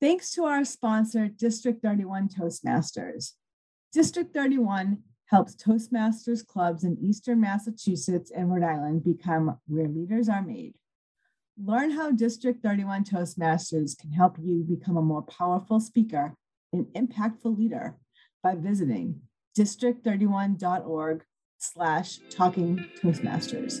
Thanks to our sponsor, District 31 Toastmasters. District 31 helps Toastmasters clubs in Eastern Massachusetts and Rhode Island become where leaders are made. Learn how District 31 Toastmasters can help you become a more powerful speaker and impactful leader by visiting district31.org slash talking toastmasters.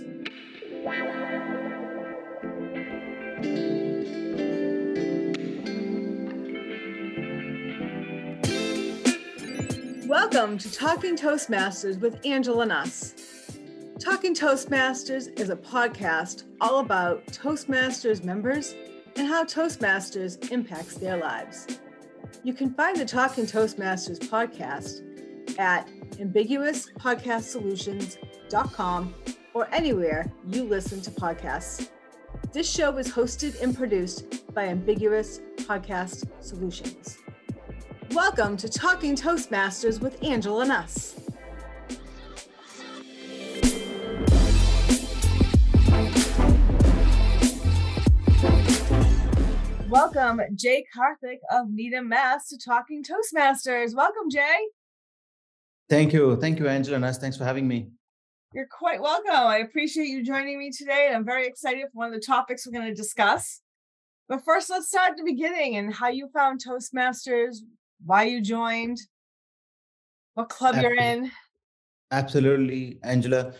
Welcome to Talking Toastmasters with Angela Nuss. Talking Toastmasters is a podcast all about Toastmasters members and how Toastmasters impacts their lives. You can find the Talking Toastmasters podcast at ambiguouspodcastsolutions.com or anywhere you listen to podcasts. This show is hosted and produced by Ambiguous Podcast Solutions. Welcome to Talking Toastmasters with Angela Nuss. Welcome, Jay Karthik of Needham, Mass, to Talking Toastmasters. Welcome, Jay. Thank you. Thank you, Angela Nuss. Thanks for having me. You're quite welcome. I appreciate you joining me today. I'm very excited for one of the topics we're going to discuss. But first, let's start at the beginning and how you found Toastmasters, why you joined, what club Absolutely. you're in. Absolutely, Angela.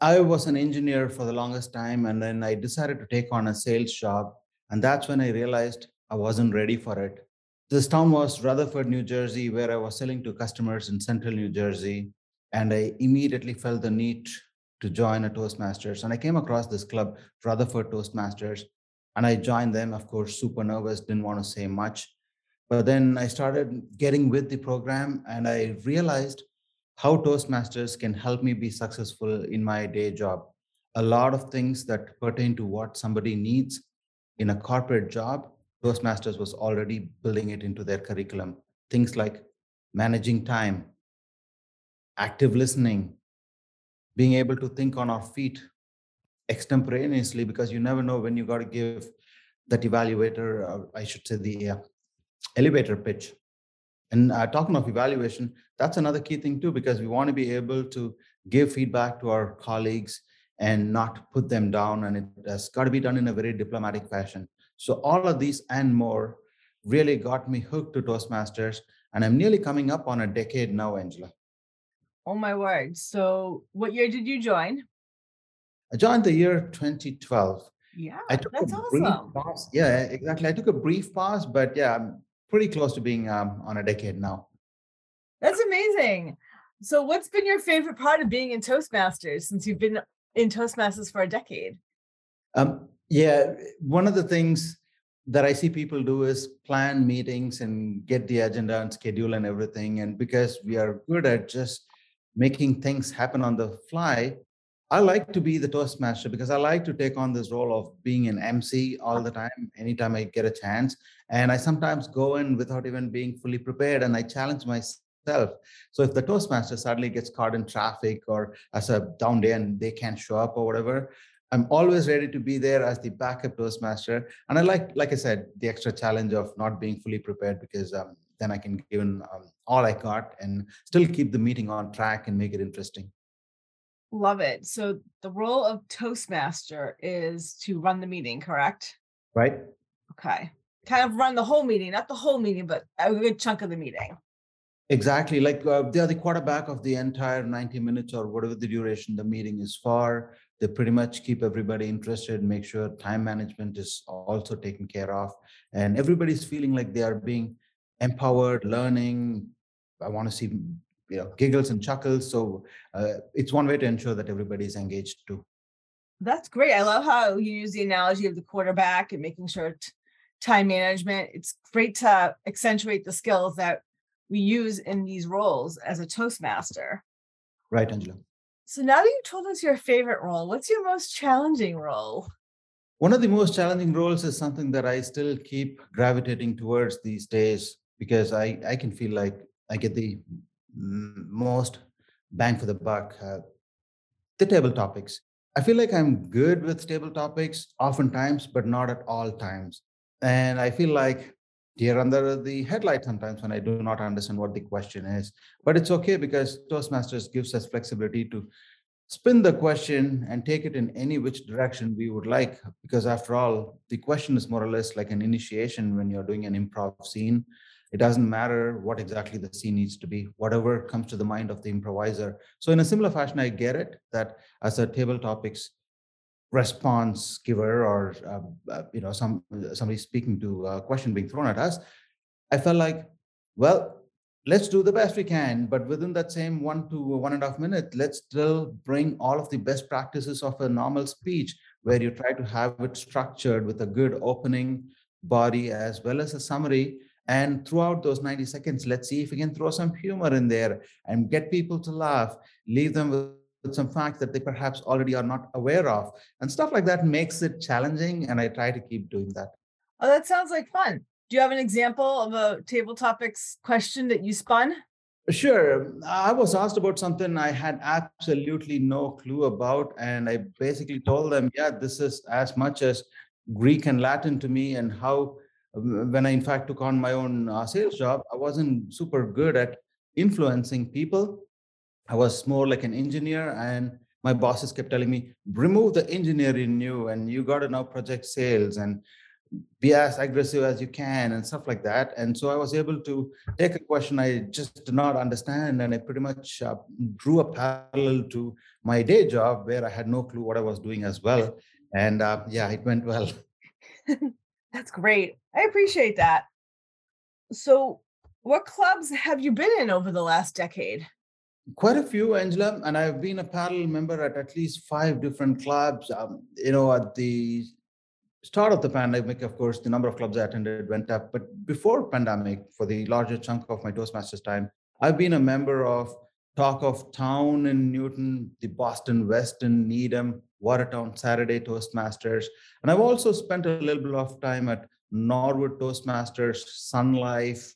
I was an engineer for the longest time, and then I decided to take on a sales job. And that's when I realized I wasn't ready for it. This town was Rutherford, New Jersey, where I was selling to customers in central New Jersey. And I immediately felt the need to join a Toastmasters. And I came across this club, Rutherford Toastmasters. And I joined them, of course, super nervous, didn't want to say much. But then I started getting with the program and I realized how Toastmasters can help me be successful in my day job. A lot of things that pertain to what somebody needs in a corporate job, Toastmasters was already building it into their curriculum. Things like managing time, active listening, being able to think on our feet extemporaneously, because you never know when you got to give that evaluator, I should say, the uh, elevator pitch. And uh, talking of evaluation, that's another key thing too, because we want to be able to give feedback to our colleagues and not put them down. And it has got to be done in a very diplomatic fashion. So all of these and more really got me hooked to Toastmasters. And I'm nearly coming up on a decade now, Angela. Oh my word. So what year did you join? I joined the year 2012. Yeah, I took that's a awesome. brief pause. Yeah, exactly. I took a brief pause, but yeah, I'm pretty close to being um, on a decade now. That's amazing. So, what's been your favorite part of being in Toastmasters since you've been in Toastmasters for a decade? Um, yeah, one of the things that I see people do is plan meetings and get the agenda and schedule and everything. And because we are good at just making things happen on the fly, I like to be the Toastmaster because I like to take on this role of being an MC all the time, anytime I get a chance. And I sometimes go in without even being fully prepared and I challenge myself. So if the Toastmaster suddenly gets caught in traffic or as a down day and they can't show up or whatever, I'm always ready to be there as the backup Toastmaster. And I like, like I said, the extra challenge of not being fully prepared because um, then I can give in, um, all I got and still keep the meeting on track and make it interesting. Love it. So the role of Toastmaster is to run the meeting, correct? Right. Okay. Kind of run the whole meeting, not the whole meeting, but a good chunk of the meeting. Exactly. Like uh, they are the quarterback of the entire 90 minutes or whatever the duration the meeting is for. They pretty much keep everybody interested, make sure time management is also taken care of. And everybody's feeling like they are being empowered, learning. I want to see you know giggles and chuckles. So uh, it's one way to ensure that everybody is engaged too. That's great. I love how you use the analogy of the quarterback and making sure t- time management. It's great to accentuate the skills that we use in these roles as a toastmaster. Right angela. So now that you told us your favorite role what's your most challenging role? One of the most challenging roles is something that i still keep gravitating towards these days because i i can feel like i get the most bang for the buck uh, the table topics i feel like i'm good with table topics oftentimes but not at all times and i feel like deer under the headlight sometimes when I do not understand what the question is. But it's okay because Toastmasters gives us flexibility to spin the question and take it in any which direction we would like. Because after all, the question is more or less like an initiation when you're doing an improv scene. It doesn't matter what exactly the scene needs to be, whatever comes to the mind of the improviser. So, in a similar fashion, I get it that as a table topics response giver or uh, uh, you know some somebody speaking to a question being thrown at us i felt like well let's do the best we can but within that same one to one and a half minute let's still bring all of the best practices of a normal speech where you try to have it structured with a good opening body as well as a summary and throughout those 90 seconds let's see if we can throw some humor in there and get people to laugh leave them with some facts that they perhaps already are not aware of. And stuff like that makes it challenging. And I try to keep doing that. Oh, that sounds like fun. Do you have an example of a table topics question that you spun? Sure. I was asked about something I had absolutely no clue about. And I basically told them, yeah, this is as much as Greek and Latin to me, and how, when I in fact took on my own uh, sales job, I wasn't super good at influencing people I was more like an engineer, and my bosses kept telling me, remove the engineer in you, and you got to now project sales and be as aggressive as you can and stuff like that. And so I was able to take a question I just did not understand, and I pretty much uh, drew a parallel to my day job where I had no clue what I was doing as well. And uh, yeah, it went well. That's great. I appreciate that. So, what clubs have you been in over the last decade? Quite a few, Angela, and I've been a panel member at at least five different clubs. Um, you know, at the start of the pandemic, of course, the number of clubs I attended went up. But before pandemic, for the larger chunk of my Toastmasters time, I've been a member of Talk of Town in Newton, the Boston Weston, Needham, Watertown Saturday Toastmasters. And I've also spent a little bit of time at Norwood Toastmasters, Sun Life,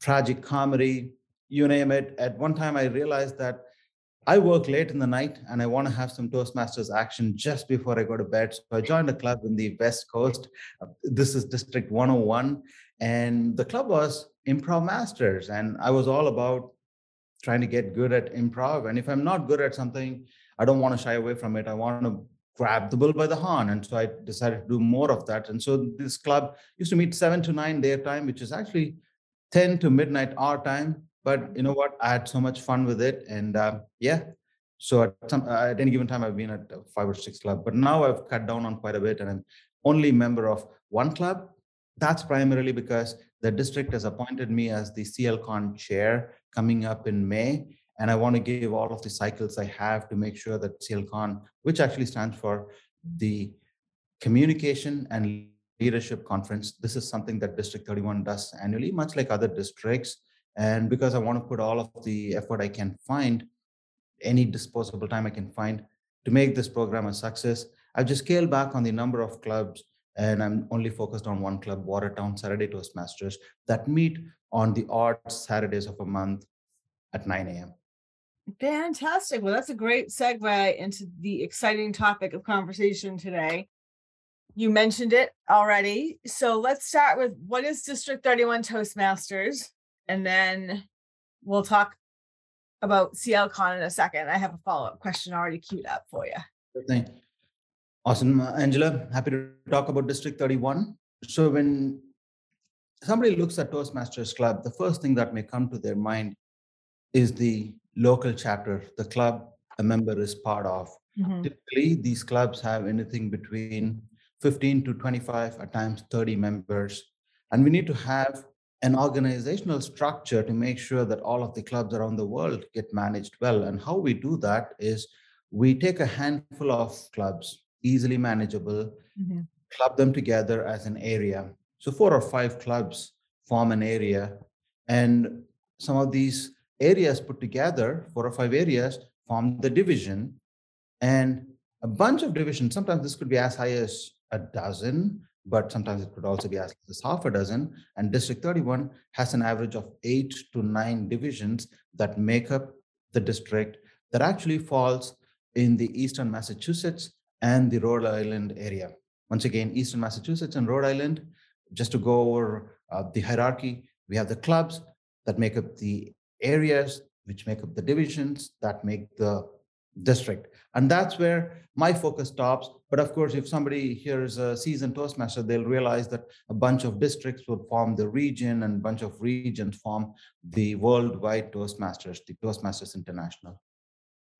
Tragic Comedy, you name it. At one time, I realized that I work late in the night and I want to have some Toastmasters action just before I go to bed. So I joined a club in the West Coast. Uh, this is District 101. And the club was Improv Masters. And I was all about trying to get good at improv. And if I'm not good at something, I don't want to shy away from it. I want to grab the bull by the horn. And so I decided to do more of that. And so this club used to meet seven to nine their time, which is actually 10 to midnight our time. But you know what? I had so much fun with it. And uh, yeah. So at, some, at any given time i've been at five or six club. But now i've cut down on quite a bit and i'm only member of one club. That's primarily because the district has appointed me as the clcon chair coming up in may and i want to give all of the cycles i have to make sure that clcon which actually stands for the communication and leadership conference this is something that district 31 does annually much like other districts and because I want to put all of the effort I can find, any disposable time I can find to make this program a success, I've just scaled back on the number of clubs and I'm only focused on one club, Watertown Saturday Toastmasters, that meet on the odd Saturdays of a month at 9 a.m. Fantastic. Well, that's a great segue into the exciting topic of conversation today. You mentioned it already. So let's start with what is District 31 Toastmasters? and then we'll talk about CLCon in a second. I have a follow up question already queued up for you. Awesome, uh, Angela. Happy to talk about District 31. So, when somebody looks at Toastmasters Club, the first thing that may come to their mind is the local chapter, the club a member is part of. Mm-hmm. Typically, these clubs have anything between 15 to 25, at times 30 members. And we need to have an organizational structure to make sure that all of the clubs around the world get managed well. And how we do that is we take a handful of clubs, easily manageable, mm-hmm. club them together as an area. So, four or five clubs form an area. And some of these areas put together, four or five areas, form the division. And a bunch of divisions, sometimes this could be as high as a dozen but sometimes it could also be as as half a dozen. And District 31 has an average of eight to nine divisions that make up the district that actually falls in the Eastern Massachusetts and the Rhode Island area. Once again, Eastern Massachusetts and Rhode Island, just to go over uh, the hierarchy. We have the clubs that make up the areas, which make up the divisions that make the district. And that's where my focus stops. But of course, if somebody here is a seasoned Toastmaster, they'll realize that a bunch of districts would form the region and a bunch of regions form the worldwide Toastmasters, the Toastmasters International.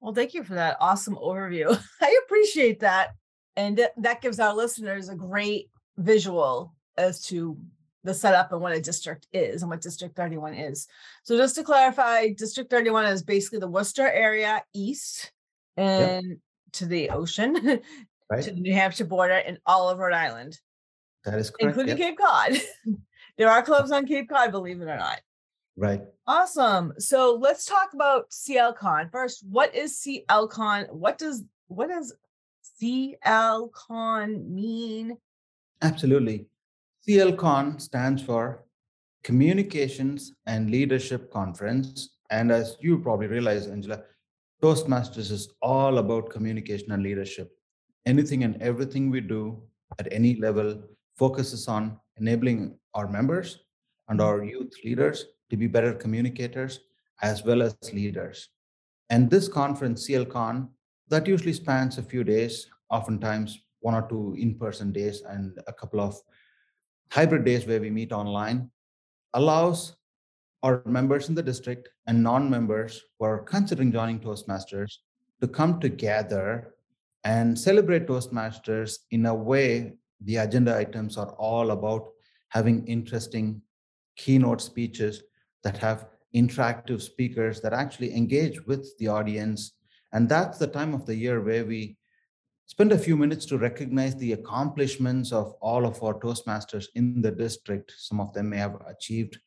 Well, thank you for that awesome overview. I appreciate that. And that gives our listeners a great visual as to the setup and what a district is and what District 31 is. So, just to clarify, District 31 is basically the Worcester area east and yep. to the ocean, right. to the New Hampshire border, and all of Rhode Island. That is correct. Including yep. Cape Cod. there are clubs on Cape Cod, believe it or not. Right. Awesome. So let's talk about CLCon first. What is CLCon? What does what does CLCon mean? Absolutely. CLCon stands for Communications and Leadership Conference. And as you probably realize, Angela, Toastmasters is all about communication and leadership. Anything and everything we do at any level focuses on enabling our members and mm-hmm. our youth leaders to be better communicators as well as leaders. And this conference, CLCon, that usually spans a few days, oftentimes one or two in person days and a couple of hybrid days where we meet online, allows our members in the district and non-members who are considering joining Toastmasters to come together and celebrate Toastmasters in a way the agenda items are all about having interesting keynote speeches that have interactive speakers that actually engage with the audience. And that's the time of the year where we spend a few minutes to recognize the accomplishments of all of our Toastmasters in the district. Some of them may have achieved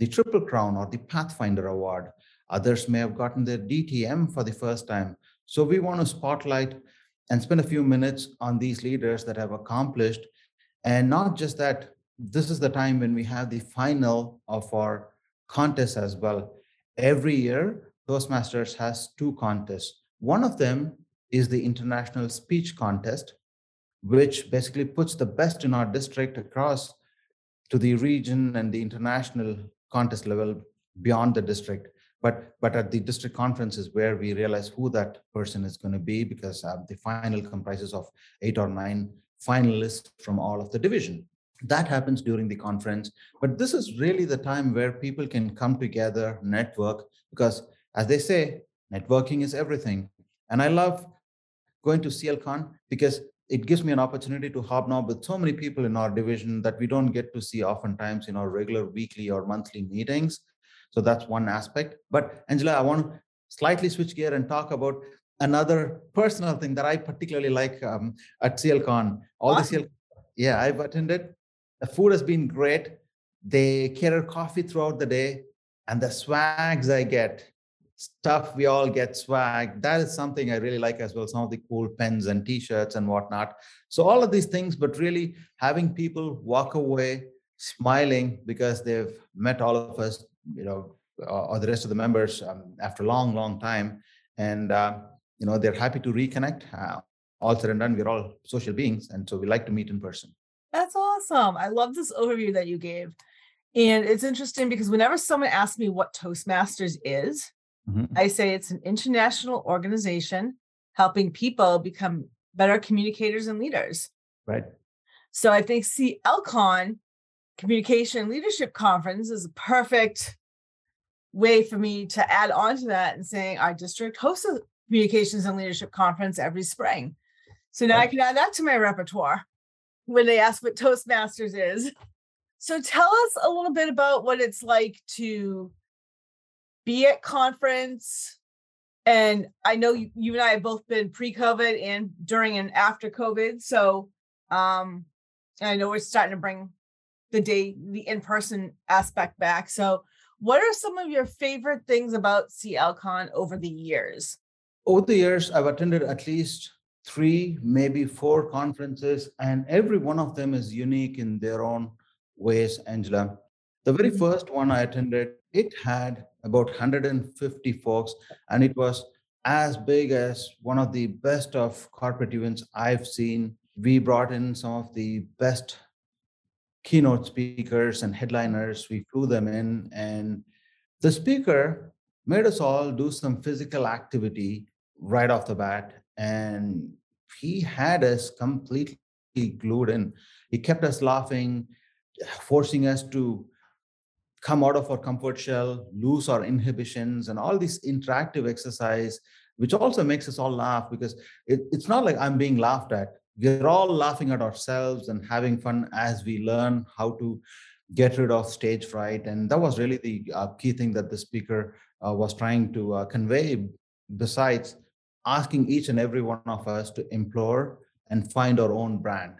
the Triple Crown or the Pathfinder Award. Others may have gotten their DTM for the first time. So we want to spotlight and spend a few minutes on these leaders that have accomplished. And not just that, this is the time when we have the final of our contest as well. Every year, Toastmasters has two contests. One of them is the International Speech Contest, which basically puts the best in our district across to the region and the international contest level beyond the district. But but at the district conferences where we realize who that person is going to be because uh, the final comprises of eight or nine finalists from all of the division. That happens during the conference but this is really the time where people can come together network because as they say networking is everything. And i love going to clcon because it gives me an opportunity to hobnob with so many people in our division that we don't get to see oftentimes in our regular weekly or monthly meetings. So that's one aspect. But Angela, I want to slightly switch gear and talk about another personal thing that I particularly like um, at CLCon. All awesome. the CL, yeah, I've attended. The food has been great. They cater coffee throughout the day, and the swags I get stuff we all get swag. That is something i really like as well some of the cool pens and t-shirts and whatnot. So all of these things but really having people walk away smiling because they've met all of us you know or the rest of the members um, after a long long time. And uh, you know they're happy to reconnect uh, all said and done we're all social beings and so we like to meet in person. That's awesome. I love this overview that you gave. And it's interesting because whenever someone asks me what toastmasters is Mm-hmm. I say it's an international organization helping people become better communicators and leaders. Right. So I think CLCon Communication Leadership Conference is a perfect way for me to add on to that and saying our district hosts a communications and leadership conference every spring. So now right. I can add that to my repertoire when they ask what Toastmasters is. So tell us a little bit about what it's like to be at conference and i know you, you, and i have both been pre-covid and during and after covid so um i know we're starting to bring the day the in-person aspect back so what are some of your favorite things about clcon over the years over the years i've attended at least three maybe four conferences and every one of them is unique in their own ways angela the very mm-hmm. first one i attended it had about 150 folks, and it was as big as one of the best of corporate events I've seen. We brought in some of the best keynote speakers and headliners. We flew them in, and the speaker made us all do some physical activity right off the bat. And he had us completely glued in. He kept us laughing, forcing us to come out of our comfort shell, lose our inhibitions, and all this interactive exercise, which also makes us all laugh because it, it's not like I'm being laughed at. We're all laughing at ourselves and having fun as we learn how to get rid of stage fright. And that was really the uh, key thing that the speaker uh, was trying to uh, convey, besides asking each and every one of us to implore and find our own brand.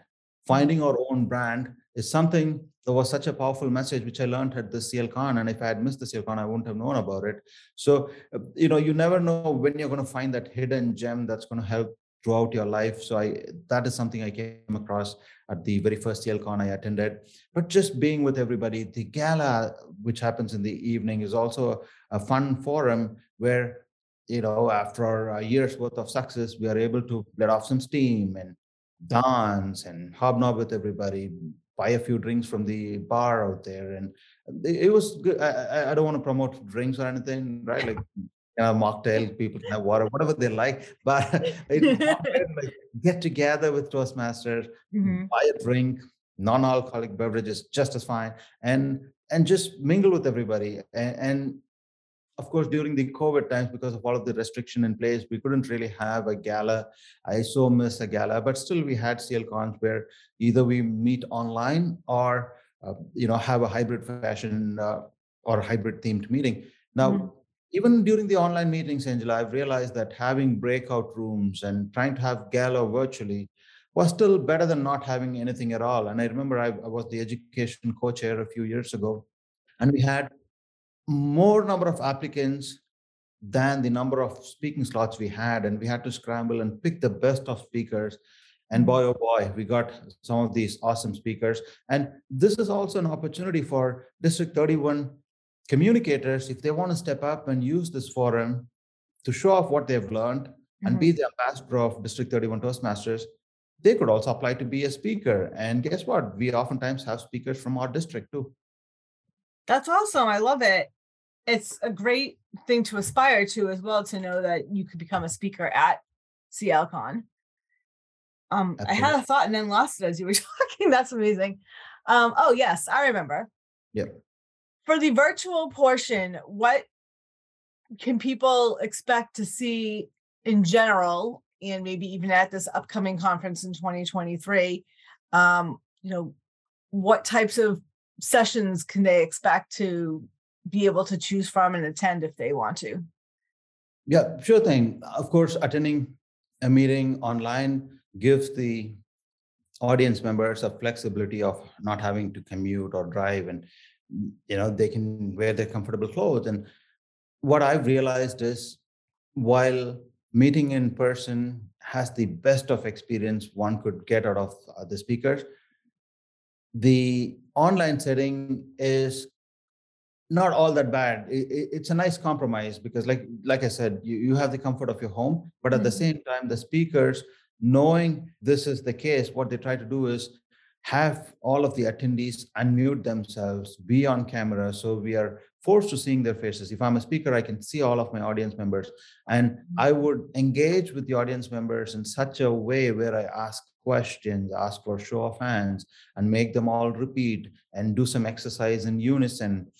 Finding our own brand is something that was such a powerful message, which I learned at the CLCon. And if I had missed the CLCon, I wouldn't have known about it. So, uh, you know, you never know when you're going to find that hidden gem that's going to help throughout your life. So I that is something I came across at the very first CLCon I attended. But just being with everybody, the gala, which happens in the evening, is also a fun forum where you know after a year's worth of success, we are able to let off some steam and dance and hobnob with everybody, buy a few drinks from the bar out there, and it was good. I, I don't want to promote drinks or anything, right? Like you know, mocktail, people can have water, whatever they like. But like, get together with Toastmasters, mm-hmm. buy a drink, non-alcoholic beverages, just as fine, and and just mingle with everybody. And, and of course, during the COVID times, because of all of the restriction in place, we couldn't really have a gala. I so miss a gala, but still we had CL cons where either we meet online or uh, you know have a hybrid fashion uh, or hybrid themed meeting. Now. Mm-hmm even during the online meetings, Angela, I've realized that having breakout rooms and trying to have gala virtually was still better than not having anything at all. And I remember I, I was the education co-chair a few years ago, and we had more number of applicants than the number of speaking slots we had, and we had to scramble and pick the best of speakers. And boy, oh boy, we got some of these awesome speakers. And this is also an opportunity for District 31 communicators, if they want to step up and use this forum to show off what they've learned mm-hmm. and be the ambassador of District 31 Toastmasters, they could also apply to be a speaker. And guess what? We oftentimes have speakers from our district too. That's awesome. I love it. It's a great thing to aspire to as well to know that you could become a speaker at CLCon. Um, I had a thought and then lost it as you were talking. That's amazing. Um, oh yes, I remember. Yep for the virtual portion, what can people expect to see in general, and maybe even at this upcoming conference in 2023? Um, you know, what types of sessions can they expect to be able to choose from and attend if they want to? Yeah, sure thing. Of course, attending a meeting online gives the audience members a flexibility of not having to commute or drive and you know they can wear their comfortable clothes and what i've realized is while meeting in person has the best of experience one could get out of uh, the speakers the online setting is not all that bad it, it's a nice compromise because like like i said you, you have the comfort of your home but at mm-hmm. the same time the speakers knowing this is the case what they try to do is have all of the attendees unmute themselves, be on camera. So we are forced to seeing their faces. If I'm a speaker, I can see all of my audience members. And mm-hmm. I would engage with the audience members in such a way where I ask questions, ask for show of hands, and make them all repeat and do some exercise in unison.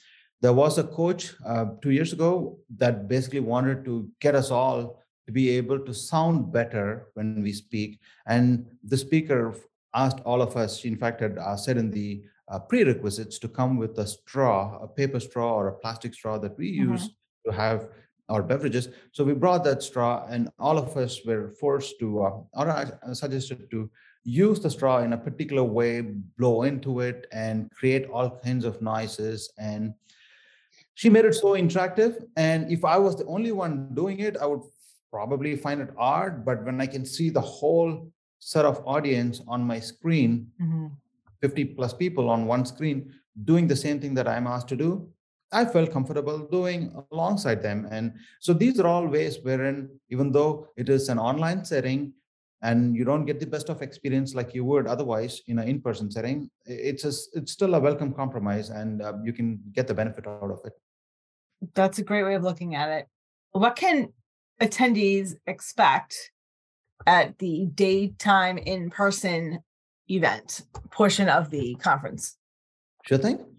There was a coach uh, two years ago that basically wanted to get us all to be able to sound better when we speak. And the speaker asked all of us, she in fact, had uh, said in the uh, prerequisites to come with a straw, a paper straw or a plastic straw that we mm-hmm. use to have our beverages. So we brought that straw, and all of us were forced to, uh, or I suggested to use the straw in a particular way, blow into it, and create all kinds of noises. And she made it so interactive. And if I was the only one doing it, I would probably find it odd. But when I can see the whole set of audience on my screen, mm-hmm. 50 plus people on one screen doing the same thing that I'm asked to do, I felt comfortable doing alongside them. And so these are all ways wherein, even though it is an online setting, and you don't get the best of experience like you would otherwise in an in-person setting it's a, it's still a welcome compromise and uh, you can get the benefit out of it. That's a great way of looking at it. What can attendees expect at the daytime in-person event portion of the conference? Sure thing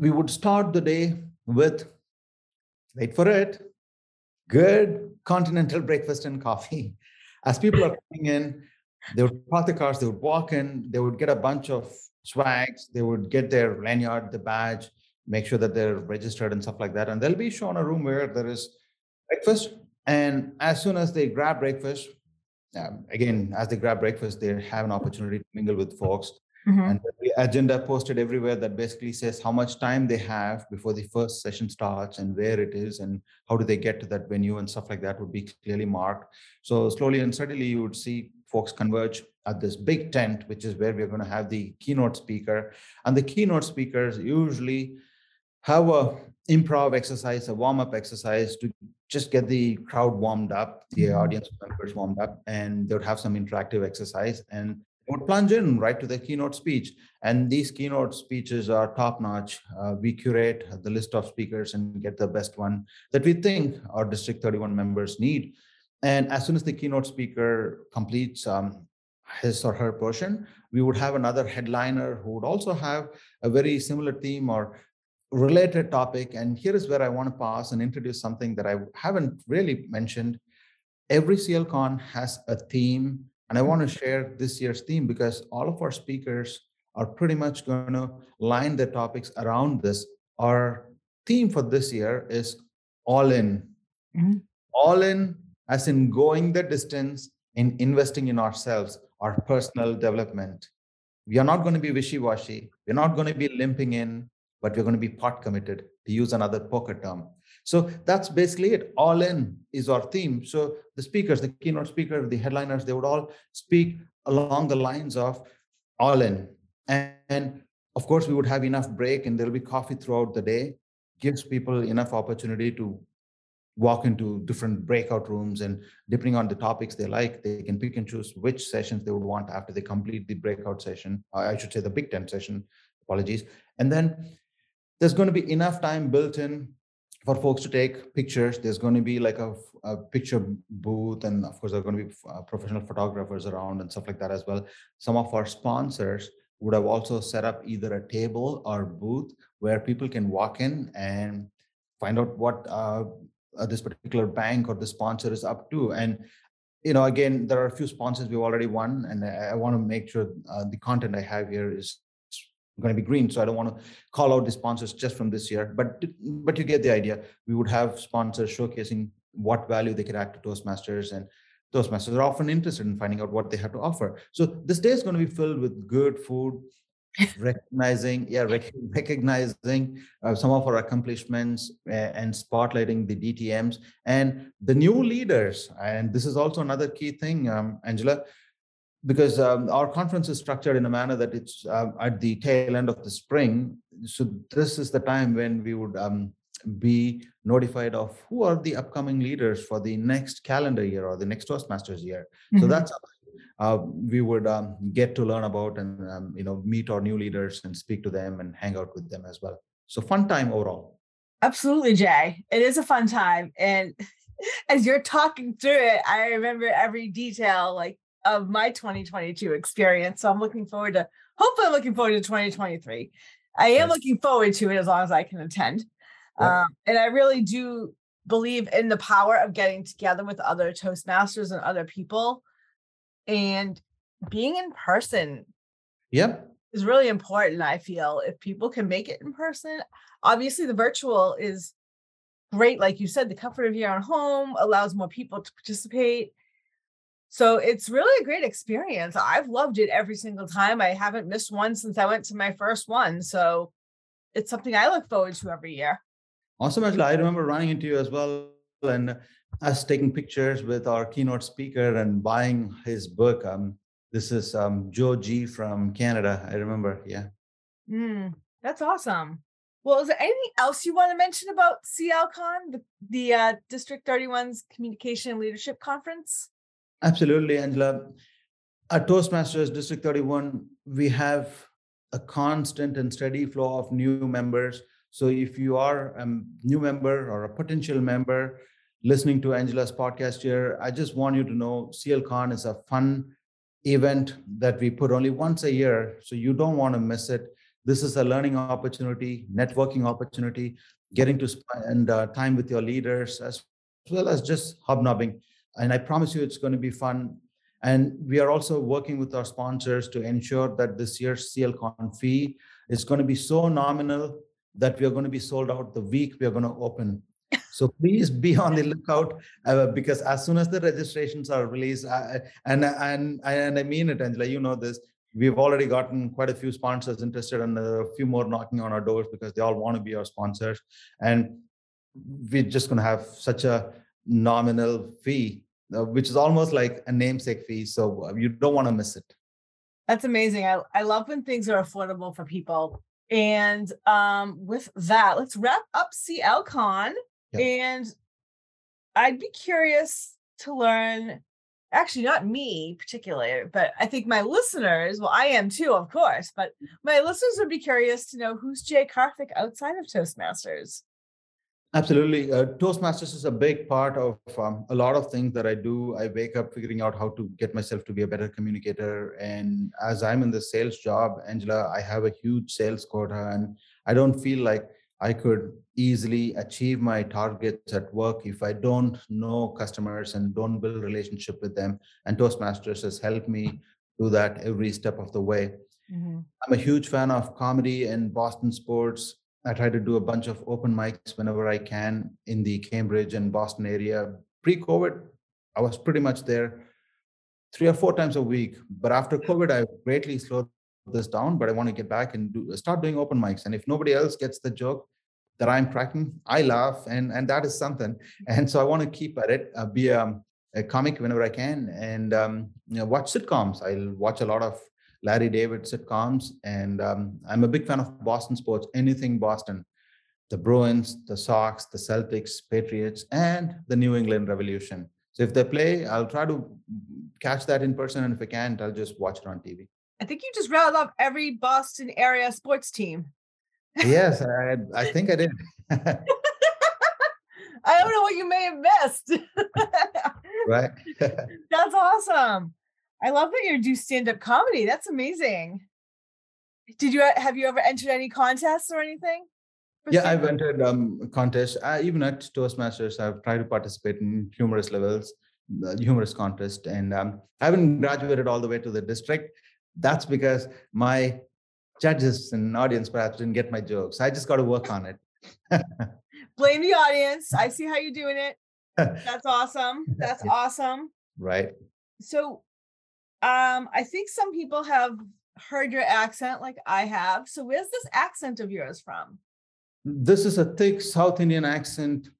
we would start the day with wait for it good continental breakfast and coffee as people are coming in, they would park the cars, they would walk in, they would get a bunch of swags, they would get their lanyard, the badge, make sure that they're registered and stuff like that. And they'll be shown a room where there is breakfast. And as soon as they grab breakfast, um, again, as they grab breakfast, they have an opportunity to mingle with folks. Mm-hmm. And the agenda posted everywhere that basically says how much time they have before the first session starts and where it is and how do they get to that venue and stuff like that would be clearly marked. So slowly and steadily, you would see folks converge at this big tent, which is where we're going to have the keynote speaker. And the keynote speakers usually have a improv exercise, a warm-up exercise to just get the crowd warmed up, the mm-hmm. audience members warmed up, and they would have some interactive exercise. And would plunge in right to the keynote speech. And these keynote speeches are top notch. Uh, we curate the list of speakers and get the best one that we think our District 31 members need. And as soon as the keynote speaker completes um, his or her portion, we would have another headliner who would also have a very similar theme or related topic. And here is where I want to pause and introduce something that I haven't really mentioned. Every CLCon has a theme and I want to share this year's theme because all of our speakers are pretty much going to line their topics around this. Our theme for this year is all in. Mm-hmm. All in, as in going the distance in investing in ourselves, our personal development. We are not going to be wishy washy. We're not going to be limping in, but we're going to be pot committed, to use another poker term. So that's basically it. All in is our theme. So the speakers, the keynote speaker, the headliners, they would all speak along the lines of all in. And, and of course, we would have enough break and there'll be coffee throughout the day, gives people enough opportunity to walk into different breakout rooms and depending on the topics they like they can pick and choose which sessions they would want after they complete the breakout session i should say the big tent session apologies and then there's going to be enough time built in for folks to take pictures. There's going to be like a, a picture booth, and of course, there are going to be uh, professional photographers around and stuff like that as well. Some of our sponsors would have also set up either a table or booth where people can walk in and find out what uh, uh, this particular bank or the sponsor is up to. And you know, again, there are a few sponsors we've already won, and I, I want to make sure uh, the content I have here is going to be green so i don't want to call out the sponsors just from this year. But but you get the idea. We would have sponsors showcasing what value they could add to toastmasters and toastmasters are often interested in finding out what they have to offer. So this day is going to be filled with good food recognizing yeah rec- recognizing uh, some of our accomplishments and spotlighting the dtms and the new leaders. And this is also another key thing um, angela because um, our conference is structured in a manner that it's uh, at the tail end of the spring. So this is the time when we would um, be notified of who are the upcoming leaders for the next calendar year or the next Toastmasters year. Mm-hmm. So that's uh, we would um, get to learn about and um, you know meet our new leaders and speak to them and hang out with them as well. So fun time overall. Absolutely, Jay. It is a fun time, and as you're talking through it, I remember every detail. Like of my 2022 experience. So I'm looking forward to, hopefully, I'm looking forward to 2023. I am looking forward to it as long as I can attend. Yeah. Um, and I really do believe in the power of getting together with other Toastmasters and other people and being in person. Yep. Is really important, I feel. If people can make it in person, obviously the virtual is great. Like you said, the comfort of your own home allows more people to participate. So it's really a great experience. I've loved it every single time. I haven't missed one since I went to my first one. So it's something I look forward to every year. Awesome, Angela. I remember running into you as well and us taking pictures with our keynote speaker and buying his book. Um, this is um, Joe G from Canada. I remember. Yeah. Mm, that's awesome. Well, is there anything else you want to mention about CLCon, the, the uh, District 31's Communication and Leadership Conference? Absolutely, Angela. At Toastmasters District 31, we have a constant and steady flow of new members. So if you are a new member or a potential member listening to Angela's podcast here, I just want you to know CLCon is a fun event that we put only once a year. So you don't want to miss it. This is a learning opportunity, networking opportunity, getting to spend uh, time with your leaders as well as just hobnobbing. And I promise you, it's going to be fun. And we are also working with our sponsors to ensure that this year's CLCon fee is going to be so nominal that we are going to be sold out the week we are going to open. So please be on the lookout uh, because as soon as the registrations are released, uh, and and and I mean it, Angela, you know this. We've already gotten quite a few sponsors interested, and a few more knocking on our doors because they all want to be our sponsors. And we're just going to have such a nominal fee which is almost like a namesake fee. So uh, you don't want to miss it. That's amazing. I, I love when things are affordable for people. And um, with that, let's wrap up CLCon. Yep. And I'd be curious to learn, actually, not me particularly, but I think my listeners, well, I am too, of course, but my listeners would be curious to know who's Jay Karthik outside of Toastmasters. Absolutely. Uh, Toastmasters is a big part of um, a lot of things that I do. I wake up figuring out how to get myself to be a better communicator. And as I'm in the sales job, Angela, I have a huge sales quota, and I don't feel like I could easily achieve my targets at work if I don't know customers and don't build relationship with them. And Toastmasters has helped me do that every step of the way. Mm-hmm. I'm a huge fan of comedy and Boston sports. I try to do a bunch of open mics whenever I can in the Cambridge and Boston area. Pre COVID, I was pretty much there three or four times a week. But after COVID, I greatly slowed this down. But I want to get back and do, start doing open mics. And if nobody else gets the joke that I'm cracking, I laugh, and and that is something. And so I want to keep at it, uh, be a, a, comic whenever I can, and um, you know, watch sitcoms. I'll watch a lot of Larry David sitcoms. And um, I'm a big fan of Boston sports, anything Boston. The Bruins, the Sox, the Celtics, Patriots, and the New England Revolution. So if they play, I'll try to catch that in person. And if I can't, I'll just watch it on TV. I think you just rattled off every Boston area sports team. yes, I, I think I did. I don't know what you may have missed. right. That's awesome. I love that you do stand up comedy. That's amazing. Did you have you ever entered any contests or anything? Yeah, I've entered um, contests. Uh, even at Toastmasters, I've tried to participate in humorous levels, the humorous contest, and um, I haven't graduated all the way to the district. That's because my judges and audience perhaps didn't get my jokes. I just got to work on it. Blame the audience. I see how you're doing it. That's awesome. That's awesome. Right. So um, I think some people have heard your accent like I have. So where's this accent of yours from? This is a thick South Indian accent.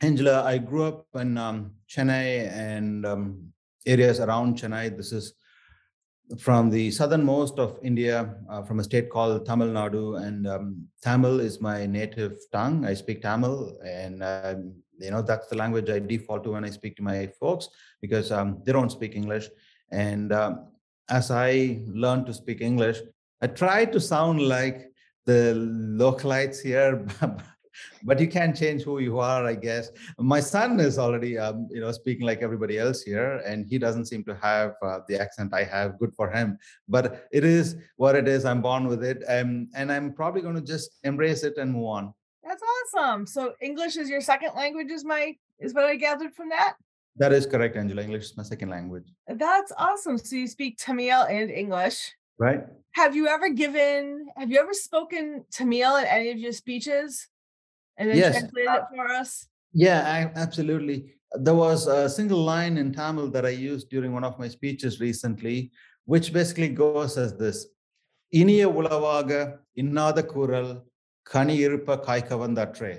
Angela, I grew up in um, Chennai and um, areas around Chennai. This is from the southernmost of India, uh, from a state called Tamil Nadu, and um, Tamil is my native tongue. I speak Tamil, and um, you know that's the language I default to when I speak to my folks because um, they don't speak English. And um, as I learned to speak English, I tried to sound like the localites here, but you can't change who you are, I guess. My son is already, um, you know, speaking like everybody else here, and he doesn't seem to have uh, the accent I have. Good for him. But it is what it is. I'm born with it, um, and I'm probably going to just embrace it and move on. That's awesome. So English is your second language, is my is what I gathered from that. That is correct, Angela. English is my second language. That's awesome. So you speak Tamil and English. Right. Have you ever given, have you ever spoken Tamil in any of your speeches? And then yes. translated it for us? Yeah, I, absolutely. There was a single line in Tamil that I used during one of my speeches recently, which basically goes as this இனிய உளவாக இன்னாத குரல் கனி இருப்ப காய்க்கவந்தற்றே.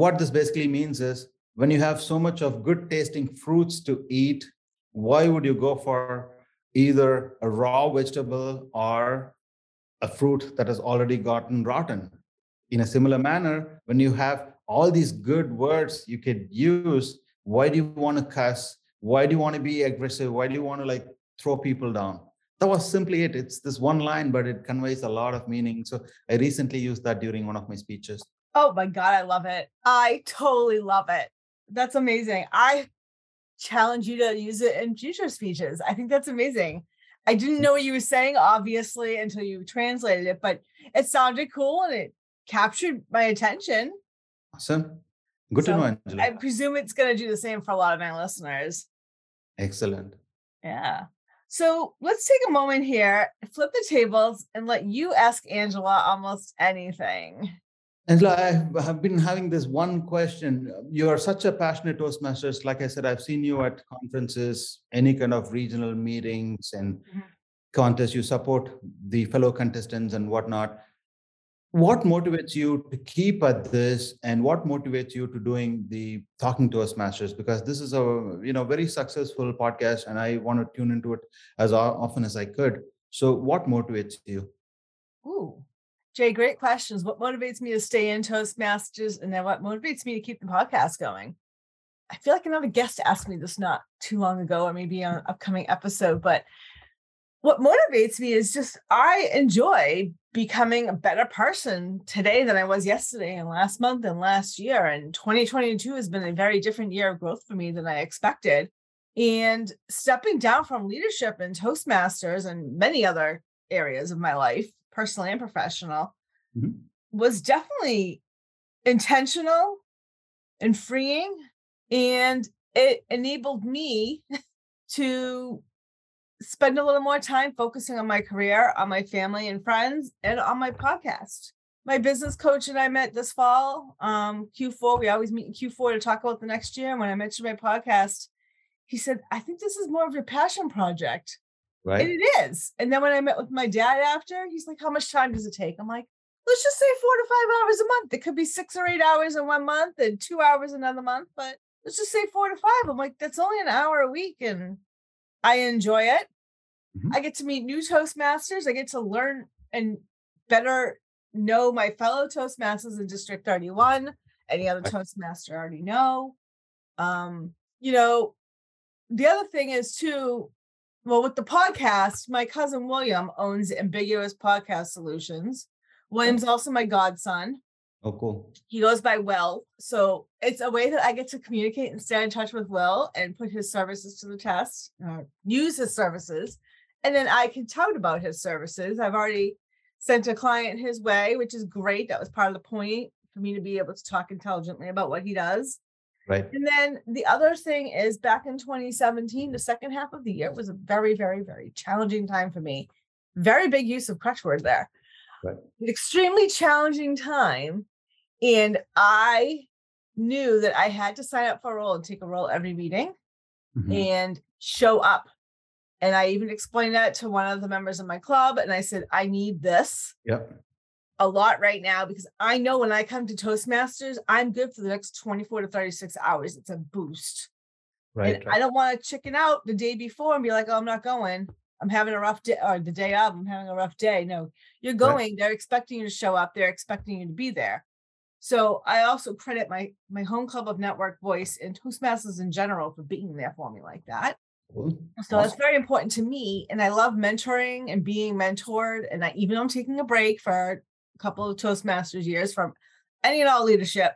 What this basically means is when you have so much of good tasting fruits to eat, why would you go for either a raw vegetable or a fruit that has already gotten rotten? In a similar manner, when you have all these good words you could use, why do you want to cuss? why do you want to be aggressive? Why do you want to like throw people down? That was simply it. It's this one line, but it conveys a lot of meaning. So I recently used that during one of my speeches. Oh my God, I love it. I totally love it. That's amazing. I challenge you to use it in future speeches. I think that's amazing. I didn't know what you were saying, obviously, until you translated it, but it sounded cool and it captured my attention. Awesome. Good so to know, Angela. I presume it's going to do the same for a lot of my listeners. Excellent. Yeah. So let's take a moment here, flip the tables, and let you ask Angela almost anything. Angela, I have been having this one question. You are such a passionate Toastmasters. Like I said, I've seen you at conferences, any kind of regional meetings and mm-hmm. contests. You support the fellow contestants and whatnot. What motivates you to keep at this, and what motivates you to doing the talking Toastmasters? Because this is a you know very successful podcast, and I want to tune into it as often as I could. So, what motivates you? Ooh, Jay, great questions. What motivates me to stay in Toastmasters? And then what motivates me to keep the podcast going? I feel like another guest asked me this not too long ago, or maybe on an upcoming episode. But what motivates me is just I enjoy becoming a better person today than I was yesterday and last month and last year. And 2022 has been a very different year of growth for me than I expected. And stepping down from leadership and Toastmasters and many other areas of my life personally and professional, mm-hmm. was definitely intentional and freeing. And it enabled me to spend a little more time focusing on my career, on my family and friends, and on my podcast. My business coach and I met this fall, um, Q4. We always meet in Q4 to talk about the next year. And when I mentioned my podcast, he said, I think this is more of your passion project. Right. And it is. And then when I met with my dad after, he's like, How much time does it take? I'm like, Let's just say four to five hours a month. It could be six or eight hours in one month and two hours another month, but let's just say four to five. I'm like, That's only an hour a week. And I enjoy it. Mm-hmm. I get to meet new Toastmasters. I get to learn and better know my fellow Toastmasters in District 31. Any other Toastmaster I already know. Um, you know, the other thing is too, well, with the podcast, my cousin William owns Ambiguous Podcast Solutions. William's also my godson. Oh, cool. He goes by Will. So it's a way that I get to communicate and stay in touch with Will and put his services to the test, uh, use his services. And then I can tout about his services. I've already sent a client his way, which is great. That was part of the point for me to be able to talk intelligently about what he does. Right. And then the other thing is back in 2017, the second half of the year was a very, very, very challenging time for me. Very big use of crutch word there. Right. An extremely challenging time. And I knew that I had to sign up for a role and take a role every meeting mm-hmm. and show up. And I even explained that to one of the members of my club. And I said, I need this. Yep a lot right now because I know when I come to Toastmasters, I'm good for the next 24 to 36 hours. It's a boost. Right. right. I don't want to chicken out the day before and be like, oh, I'm not going. I'm having a rough day, or the day of, I'm having a rough day. No, you're going. Right. They're expecting you to show up. They're expecting you to be there. So I also credit my my home club of network voice and Toastmasters in general for being there for me like that. So awesome. that's very important to me. And I love mentoring and being mentored. And I even though I'm taking a break for couple of Toastmasters years from any and all leadership.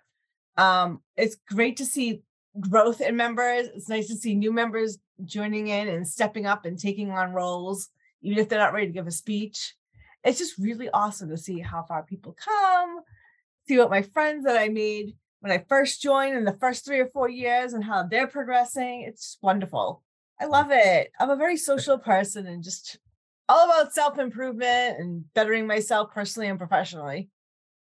Um, it's great to see growth in members. It's nice to see new members joining in and stepping up and taking on roles, even if they're not ready to give a speech. It's just really awesome to see how far people come, see what my friends that I made when I first joined in the first three or four years and how they're progressing. It's wonderful. I love it. I'm a very social person and just all about self improvement and bettering myself personally and professionally.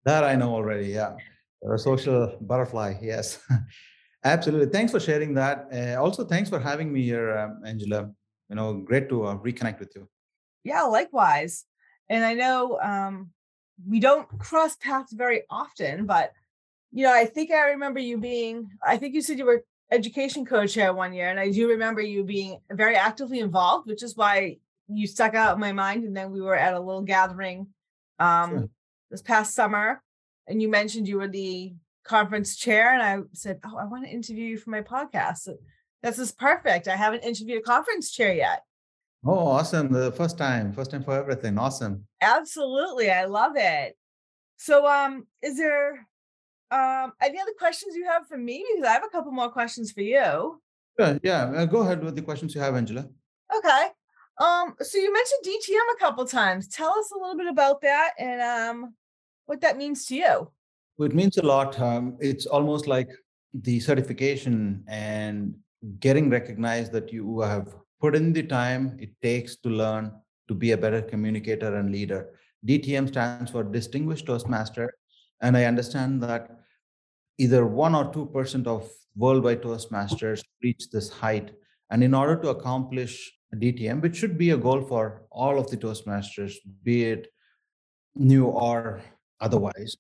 That I know already. Yeah. You're a social butterfly. Yes. Absolutely. Thanks for sharing that. Uh, also, thanks for having me here, um, Angela. You know, great to uh, reconnect with you. Yeah, likewise. And I know um, we don't cross paths very often, but you know, I think I remember you being. I think you said you were education co-chair one year, and I do remember you being very actively involved, which is why you stuck out in my mind. And then we were at a little gathering um, sure. this past summer, and you mentioned you were the conference chair, and I said, "Oh, I want to interview you for my podcast." This is perfect. I haven't interviewed a conference chair yet. Oh, awesome. The first time, first time for everything. Awesome. Absolutely. I love it. So um is there um any other questions you have for me? Because I have a couple more questions for you. Yeah, yeah. Uh, go ahead with the questions you have, Angela. Okay. Um, so you mentioned DTM a couple times. Tell us a little bit about that and um what that means to you. It means a lot. Um, it's almost like the certification and getting recognized that you have put in the time it takes to learn to be a better communicator and leader. DTM stands for Distinguished Toastmaster. And I understand that either one or 2% of worldwide Toastmasters reach this height. And in order to accomplish DTM, which should be a goal for all of the Toastmasters, be it new or otherwise,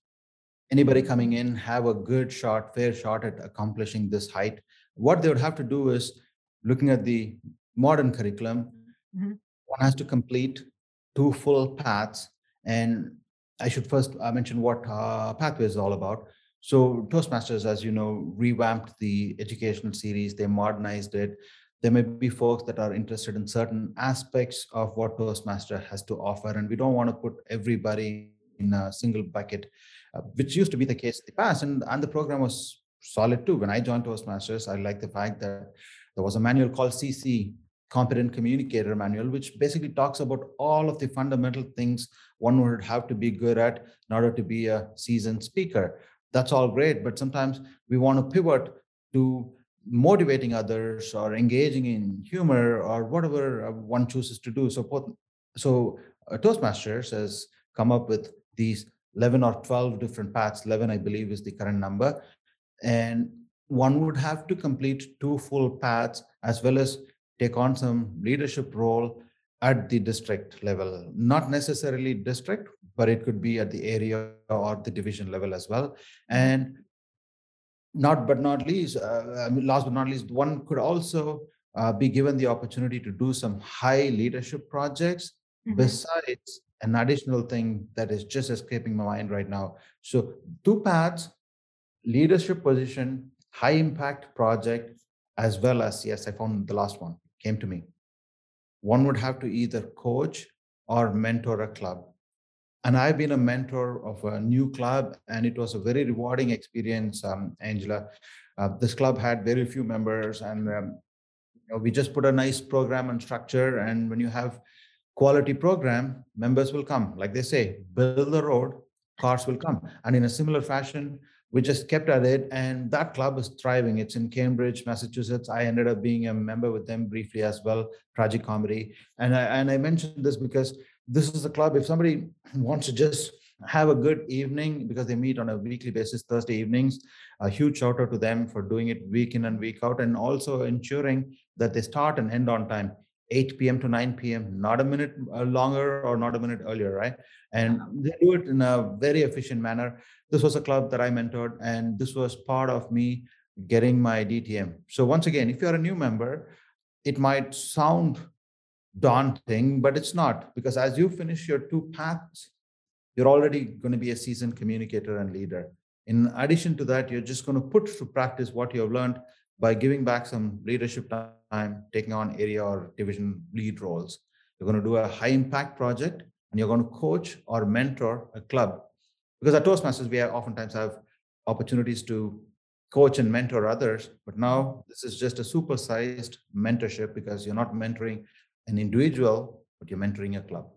anybody coming in have a good shot, fair shot at accomplishing this height. What they would have to do is looking at the modern curriculum, mm-hmm. one has to complete two full paths. And I should first uh, mention what uh, Pathway is all about. So Toastmasters, as you know, revamped the educational series. They modernized it. There may be folks that are interested in certain aspects of what Toastmaster has to offer, and we don't want to put everybody in a single bucket, uh, which used to be the case in the past. And, and the program was solid too. When I joined Toastmasters, I like the fact that there was a manual called CC, Competent Communicator Manual, which basically talks about all of the fundamental things one would have to be good at in order to be a seasoned speaker that's all great but sometimes we want to pivot to motivating others or engaging in humor or whatever uh, one chooses to do. So so uh, toastmasters has come up with these 11 or 12 different paths. 11 i believe is the current number. And one would have to complete two full paths as well as take on some leadership role at the district level. Not necessarily district but it could be at the area or the division level as well. And not but not least, uh, last but not least, one could also uh, be given the opportunity to do some high leadership projects mm-hmm. besides an additional thing that is just escaping my mind right now. So two paths, leadership position, high impact project, as well as yes, I found the last one came to me. One would have to either coach or mentor a club and I've been a mentor of a new club, and it was a very rewarding experience, um, Angela. Uh, this club had very few members, and um, you know, we just put a nice program and structure. And when you have quality program, members will come. Like they say, build the road, cars will come. And in a similar fashion, we just kept at it, and that club is thriving. It's in Cambridge, Massachusetts. I ended up being a member with them briefly as well, tragic comedy. And I, and I mentioned this because this is a club. If somebody wants to just have a good evening because they meet on a weekly basis, Thursday evenings, a huge shout out to them for doing it week in and week out, and also ensuring that they start and end on time. 8 p.m. to 9 p.m., not a minute uh, longer or not a minute earlier, right? And they do it in a very efficient manner. This was a club that I mentored, and this was part of me getting my DTM. So, once again, if you're a new member, it might sound daunting, but it's not because as you finish your two paths, you're already going to be a seasoned communicator and leader. In addition to that, you're just going to put to practice what you have learned by giving back some leadership time, taking on area or division lead roles. You're going to do a high impact project and you're going to coach or mentor a club. Because at Toastmasters, we oftentimes have opportunities to coach and mentor others. But now this is just a supersized mentorship because you're not mentoring an individual, but you're mentoring a club.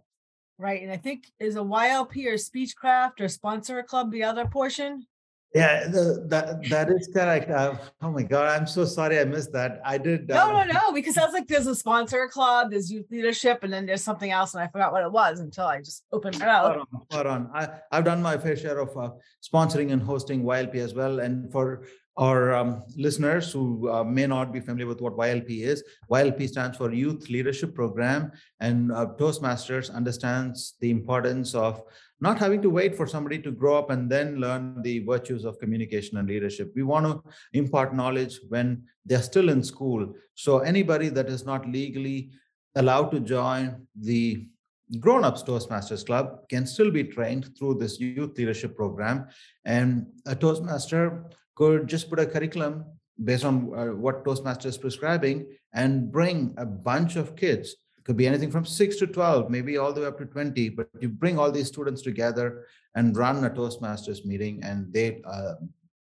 Right. And I think is a YLP or Speechcraft or sponsor a club the other portion? Yeah, the, that that is correct. Uh, oh my God, I'm so sorry I missed that. I did. No, no, um, no, because I was like, there's a sponsor club, there's youth leadership, and then there's something else, and I forgot what it was until I just opened it up. Hold on, hold on. I, I've done my fair share of uh, sponsoring and hosting YLP as well, and for our um, listeners who uh, may not be familiar with what YLP is, YLP stands for Youth Leadership Program, and uh, Toastmasters understands the importance of not having to wait for somebody to grow up and then learn the virtues of communication and leadership. We want to impart knowledge when they're still in school. So anybody that is not legally allowed to join the grown-ups toastmasters club can still be trained through this youth leadership program and a toastmaster could just put a curriculum based on uh, what Toastmasters is prescribing and bring a bunch of kids. It could be anything from six to 12, maybe all the way up to 20, but you bring all these students together and run a Toastmasters meeting and they uh,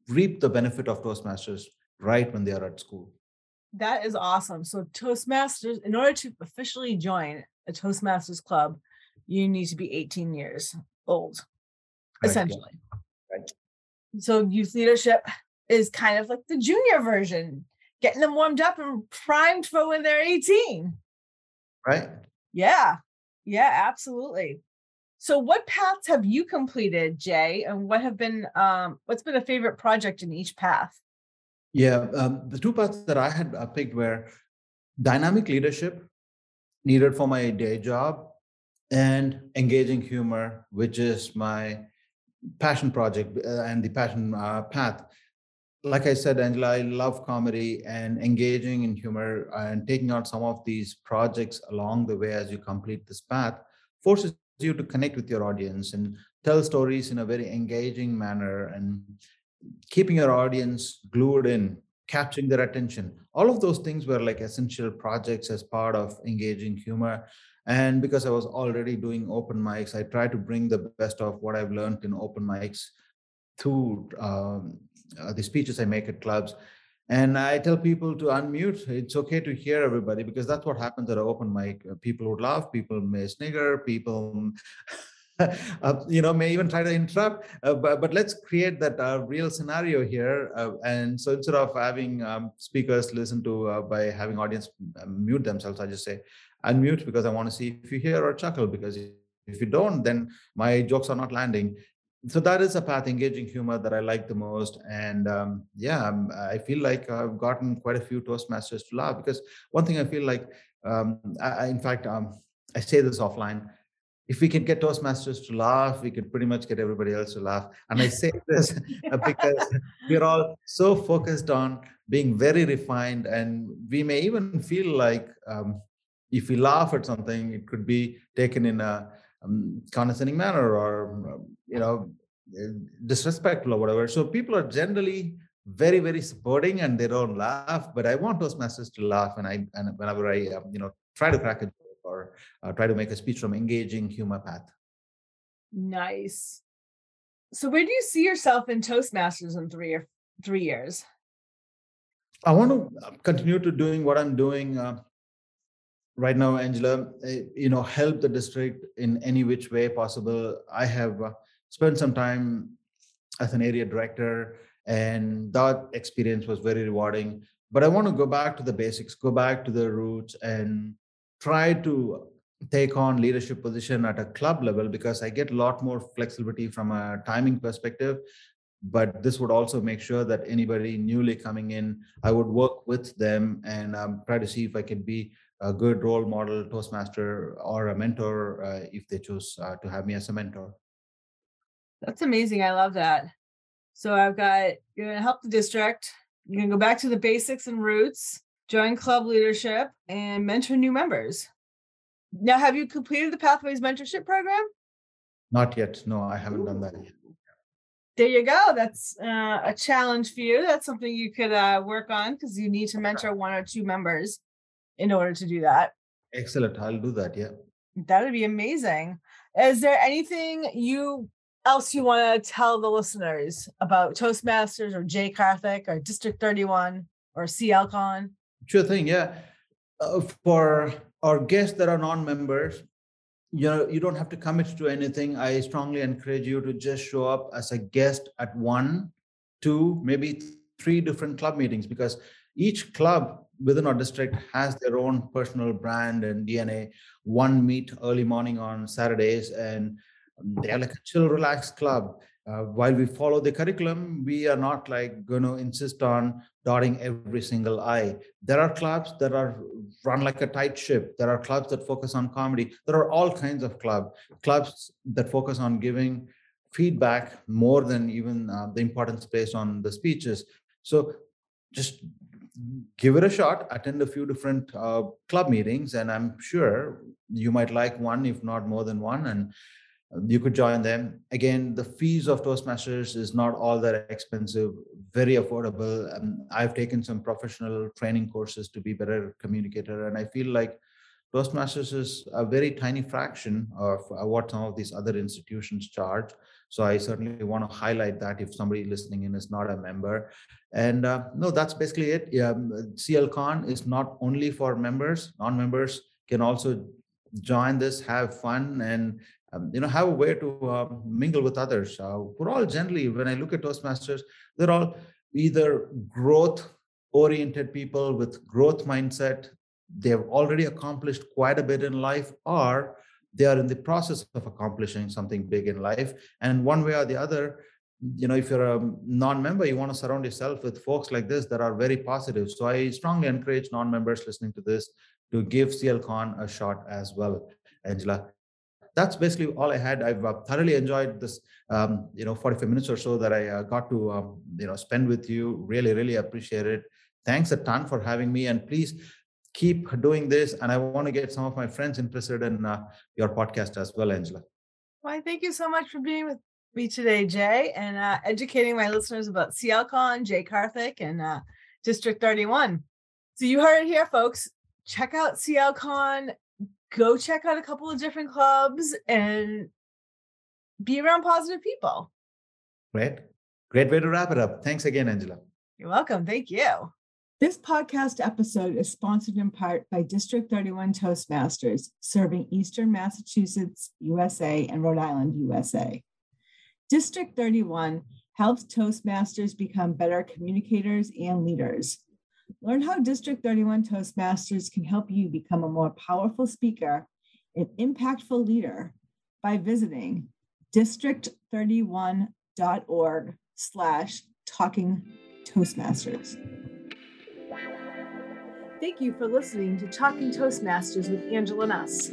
reap the benefit of Toastmasters right when they are at school. That is awesome. So, Toastmasters, in order to officially join a Toastmasters club, you need to be 18 years old, right. essentially. Right. So, youth leadership is kind of like the junior version, getting them warmed up and primed for when they're 18. Right. Yeah. Yeah, absolutely. So what paths have you completed, Jay? And what have been um what's been a favorite project in each path? Yeah, um, the two paths that I had uh, picked were dynamic leadership needed for my day job and engaging humor, which is my passion project uh, and the passion uh, path like I said, Angela, I love comedy and engaging in humor and taking on some of these projects along the way as you complete this path forces you to connect with your audience and tell stories in a very engaging manner and keeping your audience glued in, capturing their attention. All of those things were like essential projects as part of engaging humor. And because I was already doing open mics, I try to bring the best of what I've learned in open mics to um, uh, the speeches I make at clubs. And I tell people to unmute. It's okay to hear everybody because that's what happens at an open mic. Uh, people would laugh, people may snigger, people, uh, you know, may even try to interrupt. Uh, but, but let's create that uh, real scenario here. Uh, and so instead of having um, speakers listen to by having audience mute themselves, I just say unmute because I want to see if you hear or chuckle because if you don't, then my jokes are not landing. So that is a path engaging humor that i like the most. And um, yeah I'm, i feel like i've gotten quite a few toastmasters to laugh because one thing i feel like um, I, in fact um, i say this offline. If we can get toastmasters to laugh we could pretty much get everybody else to laugh. And i say this because we're all so focused on being very refined and we may even feel like um, if we laugh at something it could be taken in a um, condescending manner or you know eh, disrespectful or whatever. So people are generally very very supporting and they don't laugh but i want toastmasters to laugh and i and whenever i um, you know try to crack a joke or uh, try to make a speech from engaging humor path. Nice. So where do you see yourself in toastmasters in three or three years? I want to uh, continue to doing what i'm doing uh, right now angela eh, you know help the district in any which way possible. I have uh, spent some time as an area director and that experience was very rewarding. But i want to go back to the basics go back to the roots and try to take on leadership position at a club level because i get a lot more flexibility from a timing perspective. But this would also make sure that anybody newly coming in i would work with them and um, try to see if i can be a good role model toastmaster or a mentor uh, if they choose uh, to have me as a mentor. That's amazing i love that. So i've got you're going to help the district you're going to go back to the basics and roots join club leadership and mentor new members. Now have you completed the pathways mentorship program? Not yet no i haven't done that yet. There you go that's uh, a challenge for you that's something you could uh, work on because you need to mentor one or two members in order to do that. Excellent. I'll do that. Yeah. That would be amazing. Is there anything you else you want to tell the listeners about Toastmasters or Jay Karthik or District 31 or CLCon? Sure thing. Yeah. Uh, for our guests that are non-members, you know, you don't have to commit to anything. I strongly encourage you to just show up as a guest at one, two, maybe three different club meetings because each club within our district has their own personal brand and DNA. One meet early morning on Saturdays, and they are like a chill, relaxed club. Uh, while we follow the curriculum, we are not like going to insist on dotting every single I. There are clubs that are run like a tight ship. There are clubs that focus on comedy. There are all kinds of club clubs that focus on giving feedback more than even uh, the importance placed on the speeches. So just give it a shot attend a few different uh, club meetings and i'm sure you might like one if not more than one and you could join them. Again, the fees of Toastmasters is not all that expensive, very affordable. Um, I've taken some professional training courses to be better communicator, and I feel like Toastmasters is a very tiny fraction of uh, what some of these other institutions charge. So I certainly want to highlight that if somebody listening in is not a member. And uh, no, that's basically it. Um, CLCon is not only for members, non-members can also join this, have fun, and um, you know have a way to uh, mingle with others. Uh, we're all generally, when I look at Toastmasters, they're all either growth oriented people with growth mindset they've already accomplished quite a bit in life or they are in the process of accomplishing something big in life. And one way or the other you know if you're a non-member you want to surround yourself with folks like this that are very positive. So i strongly encourage non-members listening to this to give clcon a shot as well angela. That's basically all i had. I've uh, thoroughly enjoyed this um, you know 45 minutes or so that i uh, got to um, you know spend with you. Really really appreciate it. Thanks a ton for having me. And please keep doing this. And I want to get some of my friends interested in uh, your podcast as well, Angela. Why, thank you so much for being with me today, Jay, and uh, educating my listeners about CLCon, Jay Karthik, and uh, District 31. So you heard it here, folks. Check out CLCon. Go check out a couple of different clubs and be around positive people. Great. Great way to wrap it up. Thanks again, Angela. You're welcome. Thank you. This podcast episode is sponsored in part by District 31 Toastmasters, serving Eastern Massachusetts, USA, and Rhode Island, USA. District 31 helps Toastmasters become better communicators and leaders. Learn how District 31 Toastmasters can help you become a more powerful speaker and impactful leader by visiting district31.org slash talking toastmasters. Thank you for listening to Talking Toastmasters with Angela Nuss.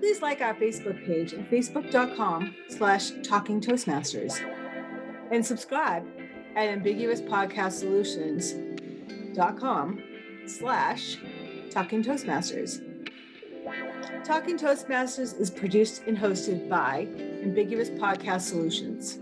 Please like our Facebook page at facebook.com slash talking toastmasters and subscribe at ambiguouspodcastsolutions.com slash talking toastmasters. Talking Toastmasters is produced and hosted by Ambiguous Podcast Solutions.